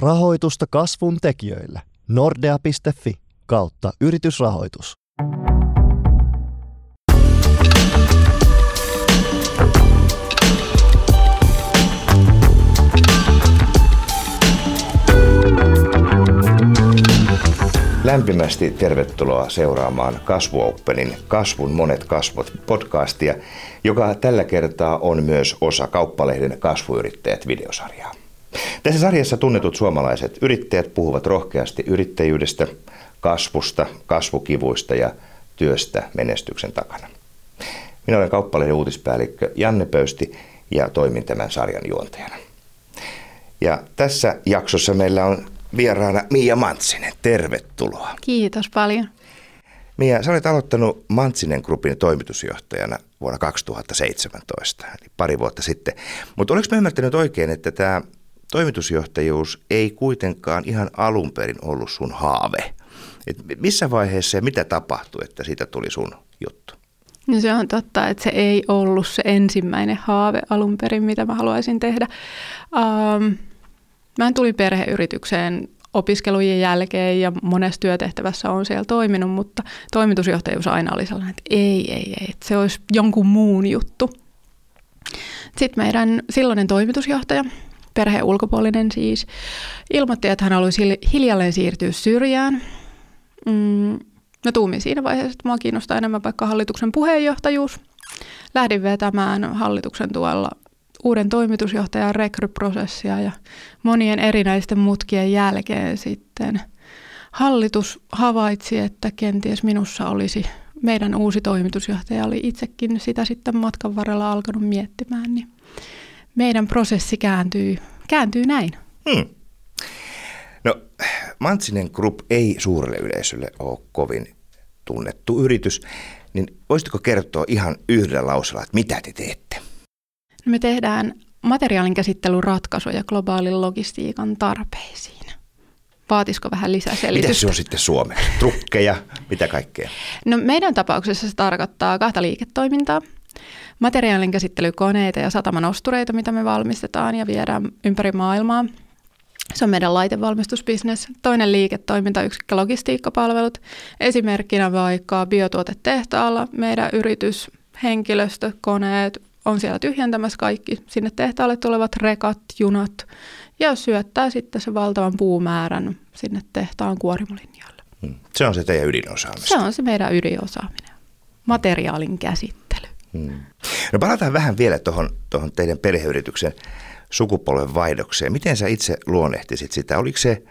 Rahoitusta kasvun tekijöille. Nordea.fi kautta yritysrahoitus. Lämpimästi tervetuloa seuraamaan Kasvuopenin Kasvun monet kasvot podcastia, joka tällä kertaa on myös osa Kauppalehden Kasvuyrittäjät videosarjaa. Tässä sarjassa tunnetut suomalaiset yrittäjät puhuvat rohkeasti yrittäjyydestä, kasvusta, kasvukivuista ja työstä menestyksen takana. Minä olen Kauppalehden uutispäällikkö Janne Pöysti ja toimin tämän sarjan juontajana. Ja tässä jaksossa meillä on vieraana Mia Mantsinen. Tervetuloa. Kiitos paljon. Mia, sä olet aloittanut Mantsinen Groupin toimitusjohtajana vuonna 2017, eli pari vuotta sitten. Mutta oliko mä ymmärtänyt oikein, että tämä toimitusjohtajuus ei kuitenkaan ihan alun perin ollut sun haave? Et missä vaiheessa ja mitä tapahtui, että siitä tuli sun juttu? No se on totta, että se ei ollut se ensimmäinen haave alun perin, mitä mä haluaisin tehdä. Um, Mä tulin perheyritykseen opiskelujen jälkeen ja monessa työtehtävässä on siellä toiminut, mutta toimitusjohtajuus aina oli sellainen, että ei, ei, ei, että se olisi jonkun muun juttu. Sitten meidän silloinen toimitusjohtaja, perheen ulkopuolinen siis, ilmoitti, että hän haluaisi hiljalleen siirtyä syrjään. Mm, mä tuumin siinä vaiheessa, että mua kiinnostaa enemmän vaikka hallituksen puheenjohtajuus. Lähdin vetämään hallituksen tuolla uuden toimitusjohtajan rekryprosessia ja monien erinäisten mutkien jälkeen sitten hallitus havaitsi, että kenties minussa olisi meidän uusi toimitusjohtaja oli itsekin sitä sitten matkan varrella alkanut miettimään, niin meidän prosessi kääntyy, kääntyy näin. Hmm. No, Mantsinen Group ei suurelle yleisölle ole kovin tunnettu yritys, niin voisitko kertoa ihan yhdellä lausella, että mitä te teette? Me tehdään materiaalin käsittelyratkaisuja globaalin logistiikan tarpeisiin. Vaatisiko vähän lisää selitystä? Mitä se on sitten suomeksi? Trukkeja, mitä kaikkea? No meidän tapauksessa se tarkoittaa kahta liiketoimintaa. Materiaalin käsittelykoneita ja satamanostureita, mitä me valmistetaan ja viedään ympäri maailmaa. Se on meidän laitevalmistusbisnes. Toinen liiketoimintayksikkö logistiikkapalvelut. Esimerkkinä vaikka biotuotetehtaalla meidän yritys, henkilöstö, koneet, on siellä tyhjentämässä kaikki sinne tehtaalle tulevat rekat, junat ja syöttää sitten se valtavan puumäärän sinne tehtaan kuorimolinjalle. Hmm. Se on se teidän ydinosaamista. Se on se meidän ydinosaaminen. Materiaalin käsittely. Hmm. No palataan vähän vielä tuohon teidän perheyrityksen sukupolven vaihdokseen. Miten sä itse luonnehtisit sitä? Oliko se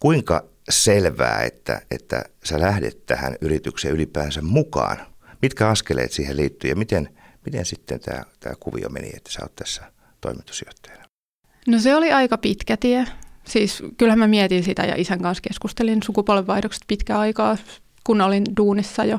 kuinka selvää, että, että sä lähdet tähän yritykseen ylipäänsä mukaan? Mitkä askeleet siihen liittyy ja miten – Miten sitten tämä, tämä kuvio meni, että sä oot tässä toimitusjohtajana? No se oli aika pitkä tie. Siis kyllähän mä mietin sitä ja isän kanssa keskustelin sukupolvenvaihdokset pitkään aikaa, kun olin duunissa jo.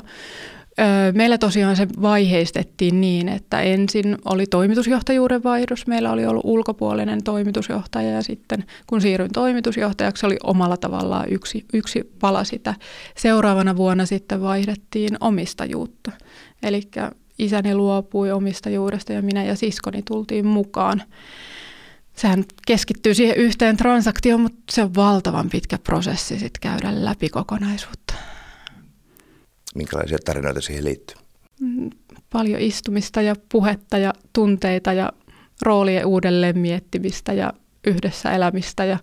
Meillä tosiaan se vaiheistettiin niin, että ensin oli toimitusjohtajuuden vaihdos. Meillä oli ollut ulkopuolinen toimitusjohtaja ja sitten kun siirryin toimitusjohtajaksi, oli omalla tavallaan yksi, yksi pala sitä. Seuraavana vuonna sitten vaihdettiin omistajuutta. Eli isäni luopui omista juuresta ja minä ja siskoni tultiin mukaan. Sehän keskittyy siihen yhteen transaktioon, mutta se on valtavan pitkä prosessi sitten käydä läpi kokonaisuutta. Minkälaisia tarinoita siihen liittyy? Mm, paljon istumista ja puhetta ja tunteita ja roolien uudelleen miettimistä ja yhdessä elämistä ja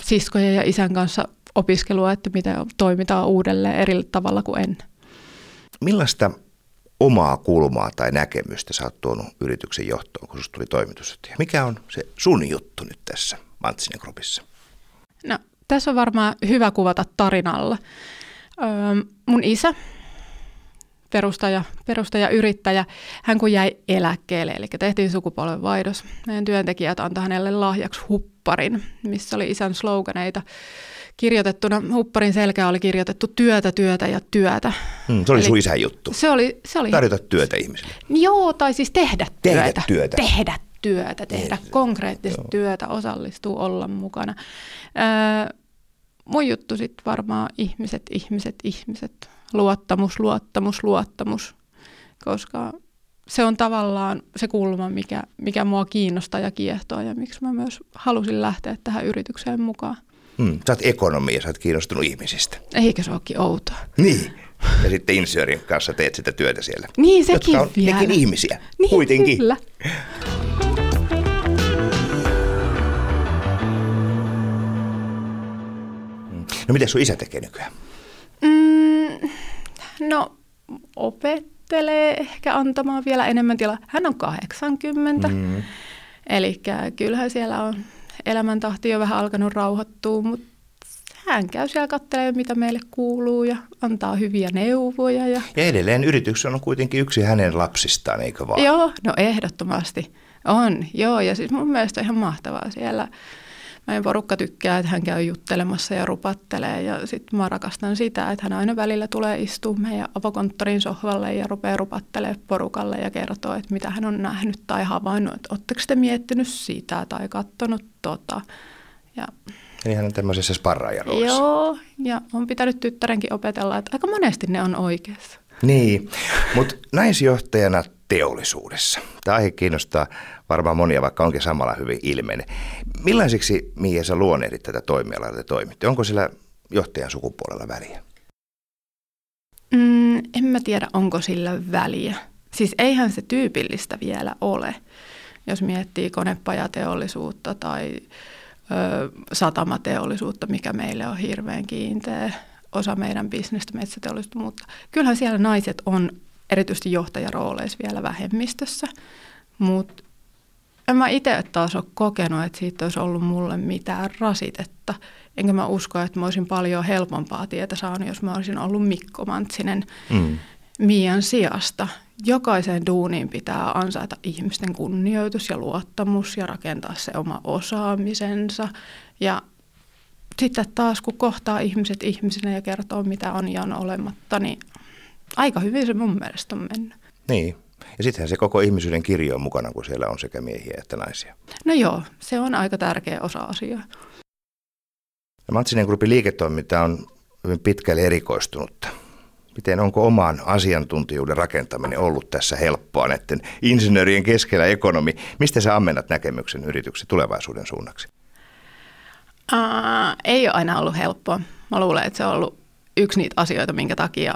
siskojen ja isän kanssa opiskelua, että miten toimitaan uudelleen eri tavalla kuin ennen. Millaista omaa kulmaa tai näkemystä sä oot tuonut yrityksen johtoon, kun susta tuli toimitusjohtaja? Mikä on se sun juttu nyt tässä Mantsinen Groupissa? No, tässä on varmaan hyvä kuvata tarinalla. Öö, mun isä, perustaja, perustaja, yrittäjä, hän kun jäi eläkkeelle, eli tehtiin sukupolvenvaihdos. Meidän työntekijät antoi hänelle lahjaksi hupparin, missä oli isän sloganeita kirjoitettuna, hupparin selkää oli kirjoitettu työtä, työtä ja työtä. Hmm, se oli Eli sun isän juttu. Se oli, se oli. Tarjota työtä ihmisille. Joo, tai siis tehdä, tehdä työtä. työtä. Tehdä työtä, tehdä tehdä konkreettista Joo. työtä, osallistua, olla mukana. Öö, mun juttu sitten varmaan ihmiset, ihmiset, ihmiset. Luottamus, luottamus, luottamus. Koska se on tavallaan se kulma, mikä, mikä mua kiinnostaa ja kiehtoo ja miksi mä myös halusin lähteä tähän yritykseen mukaan. Mm, sä oot ekonomi ja sä oot kiinnostunut ihmisistä. Eikö se olekin outoa? Niin. Ja sitten insinöörin kanssa teet sitä työtä siellä. Niin, sekin jotka on vielä. nekin ihmisiä, Niin, kuitenkin. Kyllä. No mitä sun isä tekee nykyään? Mm, no, opettelee ehkä antamaan vielä enemmän tilaa. Hän on 80, mm. eli kyllähän siellä on elämäntahti jo vähän alkanut rauhoittua, mutta hän käy siellä katselemaan, mitä meille kuuluu ja antaa hyviä neuvoja. Ja... Ja edelleen yrityksessä on kuitenkin yksi hänen lapsistaan, eikö vaan? Joo, no ehdottomasti on. Joo, ja siis mun mielestä on ihan mahtavaa siellä. Meidän porukka tykkää, että hän käy juttelemassa ja rupattelee ja sitten mä rakastan sitä, että hän aina välillä tulee istua meidän avokonttorin sohvalle ja rupeaa rupattelemaan porukalle ja kertoo, että mitä hän on nähnyt tai havainnut, että ootteko te miettinyt sitä tai katsonut tota. Ja, Eli hän on tämmöisessä sparraajan joo, ja on pitänyt tyttärenkin opetella, että aika monesti ne on oikeassa. Niin, mutta naisjohtajana teollisuudessa. Tämä aihe kiinnostaa varmaan monia, vaikka onkin samalla hyvin ilmeinen. Millaisiksi, Miia, sä luonnehdit tätä toimialaa, te toimitte? Onko sillä johtajan sukupuolella väliä? Mm, en mä tiedä, onko sillä väliä. Siis eihän se tyypillistä vielä ole, jos miettii konepajateollisuutta tai ö, satamateollisuutta, mikä meille on hirveän kiinteä osa meidän bisnestä, metsäteollisuutta, mutta kyllähän siellä naiset on erityisesti johtajarooleissa vielä vähemmistössä, mutta en mä itse taas ole kokenut, että siitä olisi ollut mulle mitään rasitetta. Enkä mä usko, että mä olisin paljon helpompaa tietä saanut, jos mä olisin ollut Mikko Mantsinen Mm. Mian sijasta. Jokaisen duuniin pitää ansaita ihmisten kunnioitus ja luottamus ja rakentaa se oma osaamisensa. Ja sitten taas kun kohtaa ihmiset ihmisinä ja kertoo mitä on ja on olematta, niin aika hyvin se mun mielestä on mennyt. Niin. Ja sittenhän se koko ihmisyyden kirjo on mukana, kun siellä on sekä miehiä että naisia. No joo, se on aika tärkeä osa asiaa. Ja Mantsinen Groupin liiketoiminta on hyvin pitkälle erikoistunutta. Miten onko oman asiantuntijuuden rakentaminen ollut tässä helppoa näiden insinöörien keskellä ekonomi? Mistä sä ammennat näkemyksen yrityksen tulevaisuuden suunnaksi? Ää, ei ole aina ollut helppoa. Mä luulen, että se on ollut yksi niitä asioita, minkä takia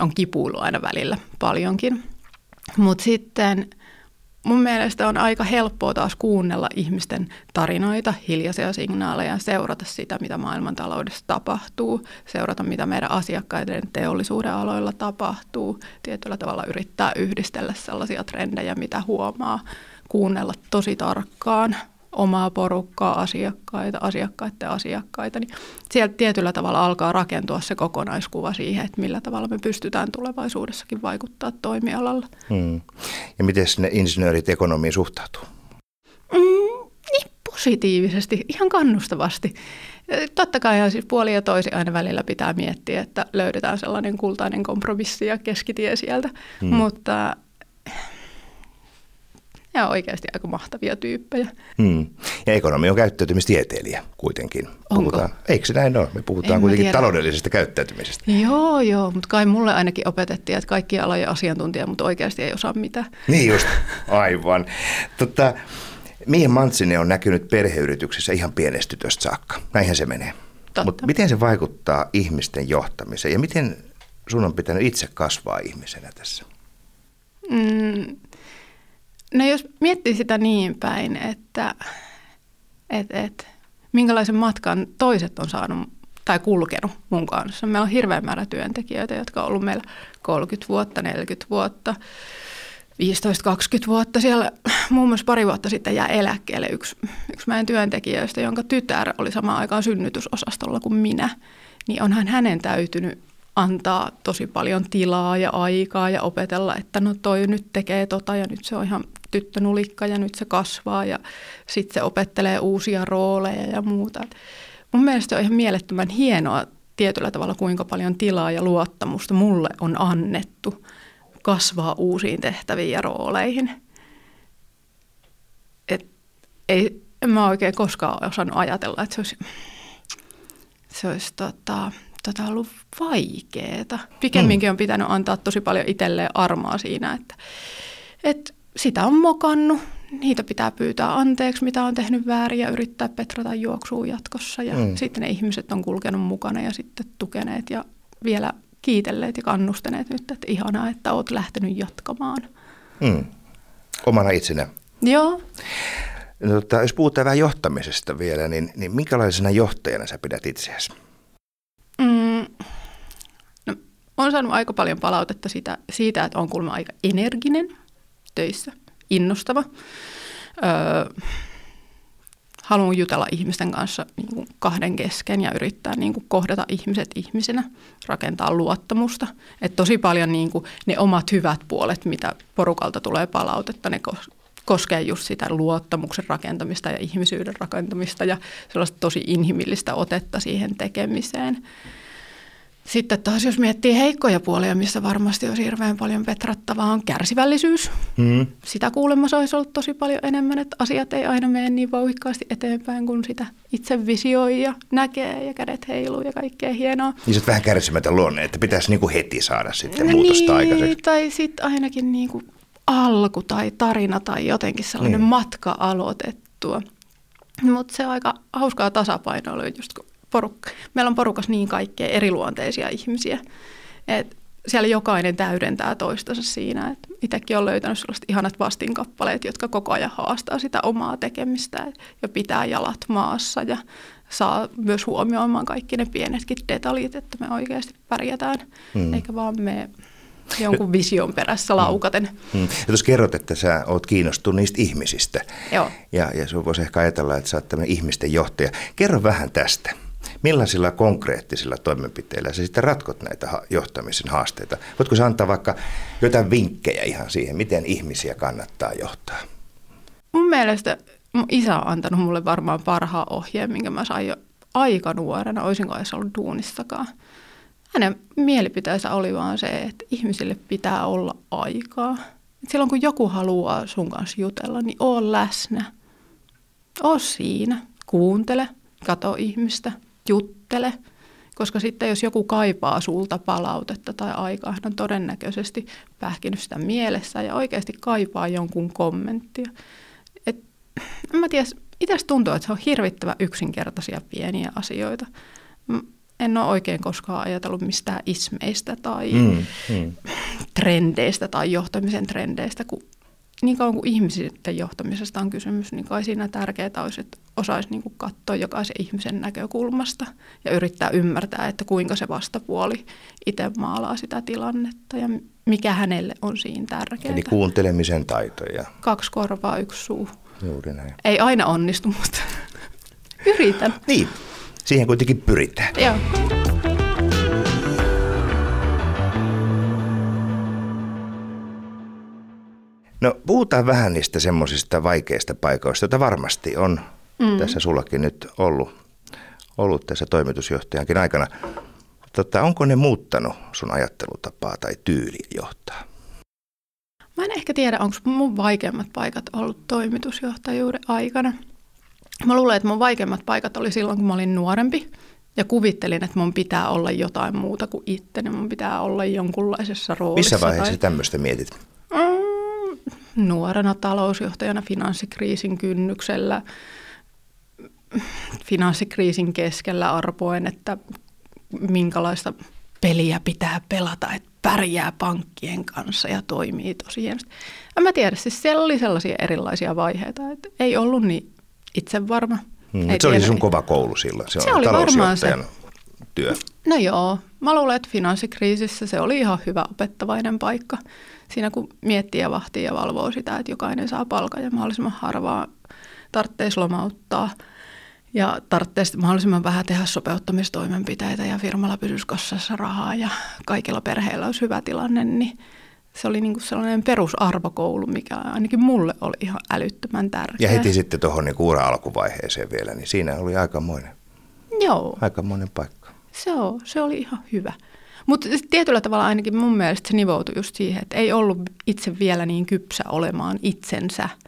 on kipuillut aina välillä paljonkin. Mutta sitten mun mielestä on aika helppoa taas kuunnella ihmisten tarinoita, hiljaisia signaaleja, seurata sitä, mitä maailmantaloudessa tapahtuu, seurata, mitä meidän asiakkaiden teollisuuden aloilla tapahtuu, tietyllä tavalla yrittää yhdistellä sellaisia trendejä, mitä huomaa, kuunnella tosi tarkkaan omaa porukkaa, asiakkaita, asiakkaiden asiakkaita, niin sieltä tietyllä tavalla alkaa rakentua se kokonaiskuva siihen, että millä tavalla me pystytään tulevaisuudessakin vaikuttaa toimialalla. Hmm. Ja miten ne insinöörit ekonomiin suhtautuu? Mm, niin positiivisesti, ihan kannustavasti. Totta kai ihan siis puoli ja toisi aina välillä pitää miettiä, että löydetään sellainen kultainen kompromissi ja keskitie sieltä, hmm. mutta ne on oikeasti aika mahtavia tyyppejä. Hmm. Ja ekonomi on käyttäytymistieteilijä kuitenkin. Onko? Puhutaan, eikö se näin ole? Me puhutaan En kuitenkin tiedä. taloudellisesta käyttäytymisestä. Joo, joo, mutta kai mulle ainakin opetettiin, että kaikki alojen asiantuntija, mutta oikeasti ei osaa mitään. Niin just, aivan. Tota, Mia Mantsinen on näkynyt perheyrityksessä ihan pienestä tytöstä saakka. Näinhän se menee. Mutta miten se vaikuttaa ihmisten johtamiseen ja miten sun on pitänyt itse kasvaa ihmisenä tässä? Mm, no jos miettii sitä niin päin, että et, et, minkälaisen matkan toiset on saanut tai kulkenut mun kanssa. Meillä on hirveän määrä työntekijöitä, jotka on ollut meillä 30 vuotta, 40 vuotta, 15-20 vuotta. Siellä muun muassa pari vuotta sitten jää eläkkeelle yksi, yksi meidän työntekijöistä, jonka tytär oli samaan aikaan synnytysosastolla kuin minä. Niin onhan hänen täytynyt antaa tosi paljon tilaa ja aikaa ja opetella, että no toi nyt tekee tota ja nyt se on ihan tyttönulikka ja nyt se kasvaa ja sitten se opettelee uusia rooleja ja muuta. Mun mielestä on ihan mielettömän hienoa tietyllä tavalla, kuinka paljon tilaa ja luottamusta mulle on annettu kasvaa uusiin tehtäviin ja rooleihin. Et ei, en mä oikein koskaan osannut ajatella, että se olisi, se olisi tota, tota ollut vaikeeta. Pikemminkin on pitänyt antaa tosi paljon itselleen armoa siinä, että Et sitä on mokannut, niitä pitää pyytää anteeksi, mitä on tehnyt väärin ja yrittää petrata juoksuun jatkossa. Ja mm. sitten ne ihmiset on kulkenut mukana ja sitten tukeneet ja vielä kiitelleet ja kannustaneet nyt, että ihanaa, että oot lähtenyt jatkamaan. Mm. Omana itsenä. Joo. No, tota, jos puhutaan vähän johtamisesta vielä, niin, niin minkälaisena johtajana sä pidät itseäsi? Mm. No, olen saanut aika paljon palautetta siitä, siitä että on kuulemma aika energinen töissä, innostava. Öö, haluan jutella ihmisten kanssa niin kuin kahden kesken ja yrittää niin kuin kohdata ihmiset ihmisenä, rakentaa luottamusta. Et tosi paljon niin kuin ne omat hyvät puolet, mitä porukalta tulee palautetta, ne koskee just sitä luottamuksen rakentamista ja ihmisyyden rakentamista ja sellaista tosi inhimillistä otetta siihen tekemiseen. Sitten taas jos miettii heikkoja puolia, missä varmasti olisi hirveän paljon petrattavaa, on kärsivällisyys. Mm. Sitä kuulemma olisi ollut tosi paljon enemmän, että asiat ei aina mene niin vauhikkaasti eteenpäin, kun sitä itse visioi ja näkee ja kädet heiluu ja kaikkea hienoa. Niin sä vähän kärsimätön luonne, että pitäisi niinku heti saada sitten muutosta niin, aikaiseksi. Tai sitten ainakin niinku alku tai tarina tai jotenkin sellainen niin. matka aloitettua. Mutta se on aika hauskaa tasapainoilua, just kun porukka, meillä on porukas niin kaikkea eriluonteisia ihmisiä, että siellä jokainen täydentää toistansa siinä. Että itsekin olen löytänyt sellaiset ihanat vastinkappaleet, jotka koko ajan haastaa sitä omaa tekemistä ja pitää jalat maassa ja saa myös huomioimaan kaikki ne pienetkin detaljit, että me oikeasti pärjätään, hmm. eikä vaan me jonkun vision perässä laukaten. Hmm. Ja tuossa kerrot, että sä oot kiinnostunut niistä ihmisistä. Joo. Ja, ja sun voisi ehkä ajatella, että sä oot tämmöinen ihmisten johtaja. Kerro vähän tästä. Millaisilla konkreettisilla toimenpiteillä sä sitten ratkot näitä johtamisen haasteita? Voitko sä antaa vaikka jotain vinkkejä ihan siihen, miten ihmisiä kannattaa johtaa? Mun mielestä mun isä on antanut mulle varmaan parhaan ohjeen, minkä mä sain jo aika nuorena, olisinko edes ollut duunissakaan. Hänen mielipiteensä oli vaan se, että ihmisille pitää olla aikaa. Et silloin kun joku haluaa sun kanssa jutella, niin oo läsnä. Oo siinä, kuuntele, kato ihmistä – juttele, koska sitten jos joku kaipaa sulta palautetta tai aikaa, hän on todennäköisesti pähkinyt sitä mielessä ja oikeasti kaipaa jonkun kommenttia. Et, en mä tiedä, itse tuntuu, että se on hirvittävä yksinkertaisia pieniä asioita. En ole oikein koskaan ajatellut mistään ismeistä tai mm, mm. trendeistä tai johtamisen trendeistä, kun niin kauan kuin ihmisten johtamisesta on kysymys, niin kai siinä tärkeää olisi, että osaisi niin kuin katsoa jokaisen ihmisen näkökulmasta ja yrittää ymmärtää, että kuinka se vastapuoli itse maalaa sitä tilannetta ja mikä hänelle on siinä tärkeää. Eli kuuntelemisen taitoja. Kaksi korvaa, yksi suu. Juuri näin. Ei aina onnistu, mutta yritän. Niin, siihen kuitenkin pyritään. Joo. No puhutaan vähän niistä semmoisista vaikeista paikoista, joita varmasti on mm. tässä sullakin nyt ollut, ollut tässä toimitusjohtajankin aikana. Tota, onko ne muuttanut sun ajattelutapaa tai tyyliä johtaa? Mä en ehkä tiedä, onko mun vaikeimmat paikat ollut toimitusjohtajuuden aikana. Mä luulen, että mun vaikeimmat paikat oli silloin, kun mä olin nuorempi ja kuvittelin, että mun pitää olla jotain muuta kuin itteni. Mun pitää olla jonkunlaisessa roolissa. Missä vaiheessa tai... tämmöistä mietit? Mm, nuorena talousjohtajana finanssikriisin kynnyksellä finanssikriisin keskellä arpoen, että minkälaista peliä pitää pelata, että pärjää pankkien kanssa ja toimii tosi hienosti. En mä tiedä, siis siellä oli sellaisia erilaisia vaiheita, että ei ollut niin itse varma. Hmm, se oli sun kova koulu silloin, se, se oli varmaan se. Työ. No joo, mä luulen, että finanssikriisissä se oli ihan hyvä opettavainen paikka. Siinä kun miettii ja vahtii ja valvoo sitä, että jokainen saa palkan ja mahdollisimman harvaa tarvitsisi lomauttaa – ja tarvitsee mahdollisimman vähän tehdä sopeuttamistoimenpiteitä ja firmalla pysyisi kassassa rahaa ja kaikilla perheillä olisi hyvä tilanne, niin se oli niin kuin sellainen perusarvokoulu, mikä ainakin mulle oli ihan älyttömän tärkeä. Ja heti sitten tuohon niin ura alkuvaiheeseen vielä, niin siinä oli aikamoinen, Joo. aikamoinen paikka. Se, on, se oli ihan hyvä. Mutta tietyllä tavalla ainakin mun mielestä se nivoutui just siihen, että ei ollut itse vielä niin kypsä olemaan itsensä –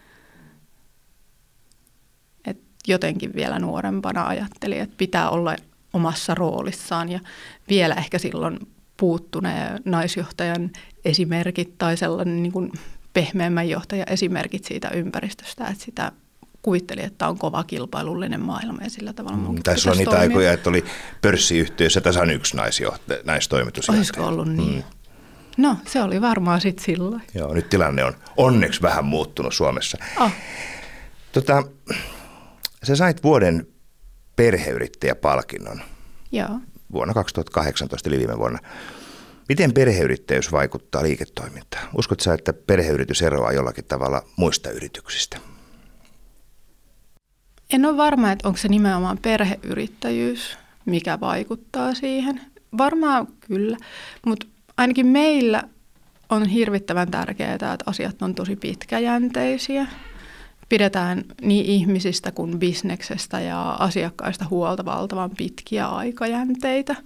jotenkin vielä nuorempana ajatteli, että pitää olla omassa roolissaan ja vielä ehkä silloin puuttuneen naisjohtajan esimerkit tai sellainen niin kuin pehmeämmän johtajan esimerkit siitä ympäristöstä, että sitä kuvitteli, että on kova kilpailullinen maailma ja sillä tavalla mm, Taisi olla niitä toimia. aikoja, että oli pörssiyhtiössä tasan yksi naisjohtaja, naistoimitusjohtaja. Olisiko ollut niin? Mm. No, se oli varmaan sitten sillä Joo, nyt tilanne on onneksi vähän muuttunut Suomessa. Oh. Tota, sä sait vuoden perheyrittäjäpalkinnon. Joo. Vuonna 2018, eli viime vuonna. Miten perheyrittäjyys vaikuttaa liiketoimintaan? Uskotko sä, että perheyritys eroaa jollakin tavalla muista yrityksistä? En ole varma, että onko se nimenomaan perheyrittäjyys, mikä vaikuttaa siihen. Varmaan kyllä, mutta ainakin meillä on hirvittävän tärkeää, että asiat on tosi pitkäjänteisiä. Pidetään niin ihmisistä kuin bisneksestä ja asiakkaista huolta valtavan pitkiä aikajänteitä.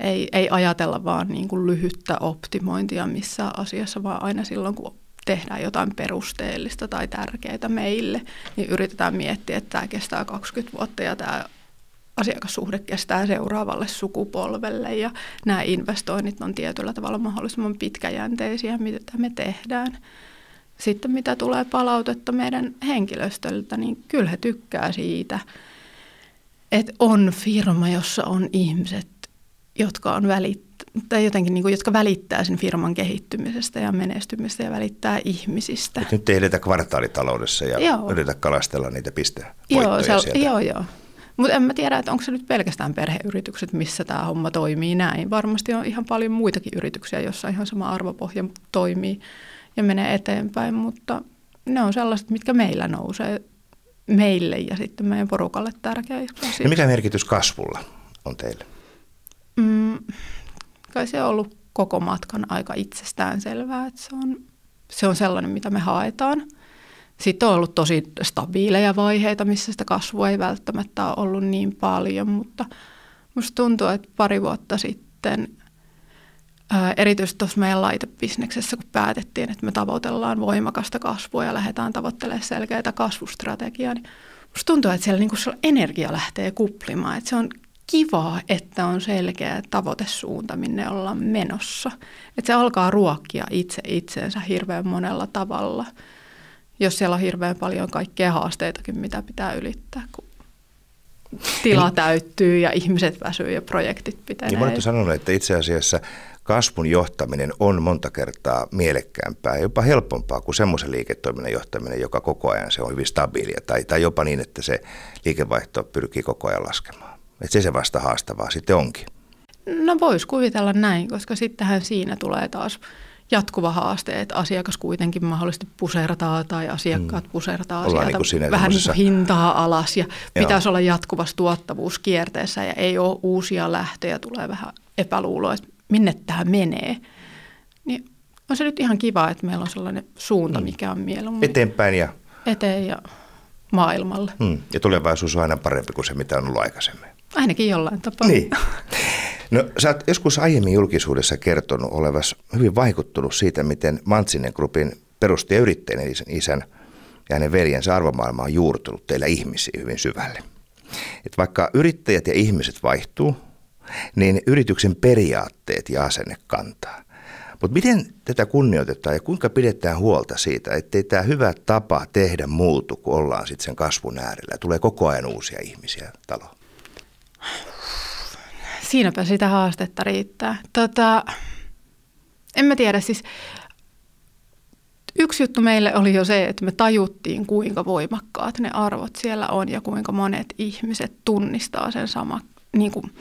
Ei, ei ajatella vaan niin kuin lyhyttä optimointia missään asiassa, vaan aina silloin, kun tehdään jotain perusteellista tai tärkeää meille, niin yritetään miettiä, että tämä kestää 20 vuotta ja tämä asiakassuhde kestää seuraavalle sukupolvelle ja nämä investoinnit on tietyllä tavalla mahdollisimman pitkäjänteisiä, mitä me tehdään. Sitten mitä tulee palautetta meidän henkilöstöltä, niin kyllä he tykkää siitä, että on firma, jossa on ihmiset, jotka on välit, tai jotenkin niin kuin, jotka välittää sen firman kehittymisestä ja menestymisestä ja välittää ihmisistä. Et nyt ei edetä kvartaalitaloudessa ja joo. yritä kalastella niitä pisteitä. Joo, se, joo, joo. Mutta en mä tiedä, että onko se nyt pelkästään perheyritykset, missä tämä homma toimii näin. Varmasti on ihan paljon muitakin yrityksiä, joissa ihan sama arvopohja toimii ja menee eteenpäin, mutta ne on sellaiset, mitkä meillä nousee meille ja sitten meidän porukalle tärkeiksi No mikä merkitys kasvulla on teille? Mm, kai se on ollut koko matkan aika itsestään selvää, että se on, se on sellainen, mitä me haetaan. Sitten on ollut tosi stabiileja vaiheita, missä sitä kasvua ei välttämättä ole ollut niin paljon, mutta musta tuntuu, että pari vuotta sitten, ää, erityisesti tuossa meidän laitebisneksessä, kun päätettiin, että me tavoitellaan voimakasta kasvua ja lähdetään tavoittelemaan selkeää kasvustrategiaa, niin musta tuntuu, että siellä niinku energia lähtee kuplimaan, että se on kivaa, että on selkeä tavoitesuunta, minne ollaan menossa. Että se alkaa ruokkia itse itseensä hirveän monella tavalla, jos siellä on hirveän paljon kaikkea haasteitakin, mitä pitää ylittää, kun tila täyttyy ja ihmiset väsyy ja projektit pitää. Niin monet sanonut, että itse asiassa kasvun johtaminen on monta kertaa mielekkäämpää ja jopa helpompaa kuin semmoisen liiketoiminnan johtaminen, joka koko ajan se on hyvin stabiilia tai, tai jopa niin, että se liikevaihto pyrkii koko ajan laskemaan. Että se se vasta haastavaa sitten onkin. No voisi kuvitella näin, koska sittenhän siinä tulee taas jatkuva haaste, että asiakas kuitenkin mahdollisesti pusertaa tai asiakkaat mm. pusertaa Ollaan sieltä niin vähän niin kuin hintaa alas ja Joo. pitäisi olla jatkuvassa tuottavuuskierteessä ja ei ole uusia lähtöjä, tulee vähän epäluuloa, että minne tämä menee. Niin on se nyt ihan kiva, että meillä on sellainen suunta, mm. mikä on mieluummin. Eteenpäin ja... Eteen ja maailmalle. Mm. Ja tulevaisuus on aina parempi kuin se, mitä on ollut aikaisemmin. Ainakin jollain tapaa. Niin. No sä oot joskus aiemmin julkisuudessa kertonut olevas hyvin vaikuttunut siitä, miten Mantsinen Groupin perustaja yrittäjän isän ja hänen veljensä arvomaailma on juurtunut teillä ihmisiä hyvin syvälle. Et vaikka yrittäjät ja ihmiset vaihtuu, niin yrityksen periaatteet ja asenne kantaa. Mutta miten tätä kunnioitetaan ja kuinka pidetään huolta siitä, ettei tämä hyvä tapa tehdä muutu, kun ollaan sitten sen kasvun äärellä. Tulee koko ajan uusia ihmisiä taloon. Siinäpä sitä haastetta riittää. Tota, en mä tiedä, siis yksi juttu meille oli jo se, että me tajuttiin, kuinka voimakkaat ne arvot siellä on ja kuinka monet ihmiset tunnistaa sen sama, niin kuin,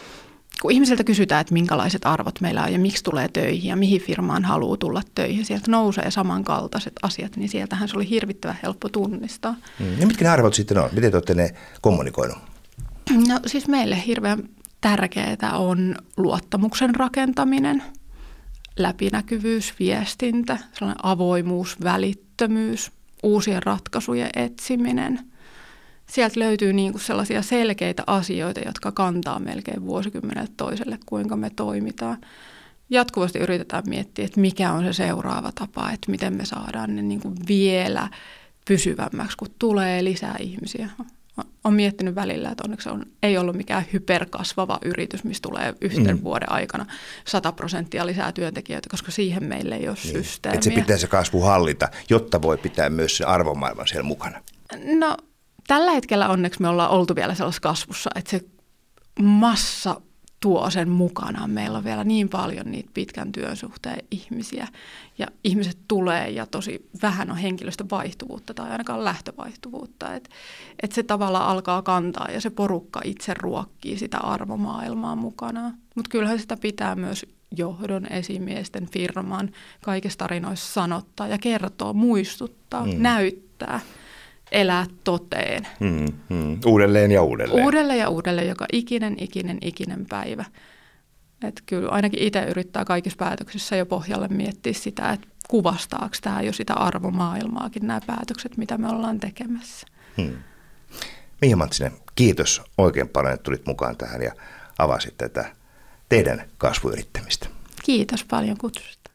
kun ihmisiltä kysytään, että minkälaiset arvot meillä on ja miksi tulee töihin ja mihin firmaan haluaa tulla töihin, sieltä nousee samankaltaiset asiat, niin sieltähän se oli hirvittävän helppo tunnistaa. Mm. Ja mitkä ne arvot sitten on? Miten te olette ne kommunikoinut? No siis meille hirveän tärkeää on luottamuksen rakentaminen, läpinäkyvyys, viestintä, sellainen avoimuus, välittömyys, uusien ratkaisujen etsiminen. Sieltä löytyy niin kuin sellaisia selkeitä asioita, jotka kantaa melkein vuosikymmenet toiselle, kuinka me toimitaan. Jatkuvasti yritetään miettiä, että mikä on se seuraava tapa, että miten me saadaan ne niin kuin vielä pysyvämmäksi, kun tulee lisää ihmisiä on miettinyt välillä, että onneksi on, ei ollut mikään hyperkasvava yritys, missä tulee yhten mm. vuoden aikana 100 prosenttia lisää työntekijöitä, koska siihen meille ei ole niin. systeemiä. Että se pitää se kasvu hallita, jotta voi pitää myös se arvomaailman siellä mukana. No tällä hetkellä onneksi me ollaan oltu vielä sellaisessa kasvussa, että se massa tuo sen mukanaan. Meillä on vielä niin paljon niitä pitkän työn suhteen ihmisiä ja ihmiset tulee ja tosi vähän on henkilöstön vaihtuvuutta tai ainakaan lähtövaihtuvuutta. Että et se tavalla alkaa kantaa ja se porukka itse ruokkii sitä arvomaailmaa mukanaan. Mutta kyllähän sitä pitää myös johdon, esimiesten, firman kaikissa tarinoissa sanottaa ja kertoa, muistuttaa, mm. näyttää – elää toteen. Hmm, hmm. Uudelleen ja uudelleen. Uudelleen ja uudelleen, joka ikinen, ikinen, ikinen päivä. Et kyllä ainakin itse yrittää kaikissa päätöksissä jo pohjalle miettiä sitä, että kuvastaako tämä jo sitä arvomaailmaakin nämä päätökset, mitä me ollaan tekemässä. Hmm. Miia Matsinen, kiitos oikein paljon, että tulit mukaan tähän ja avasit tätä teidän kasvuyrittämistä. Kiitos paljon kutsusta.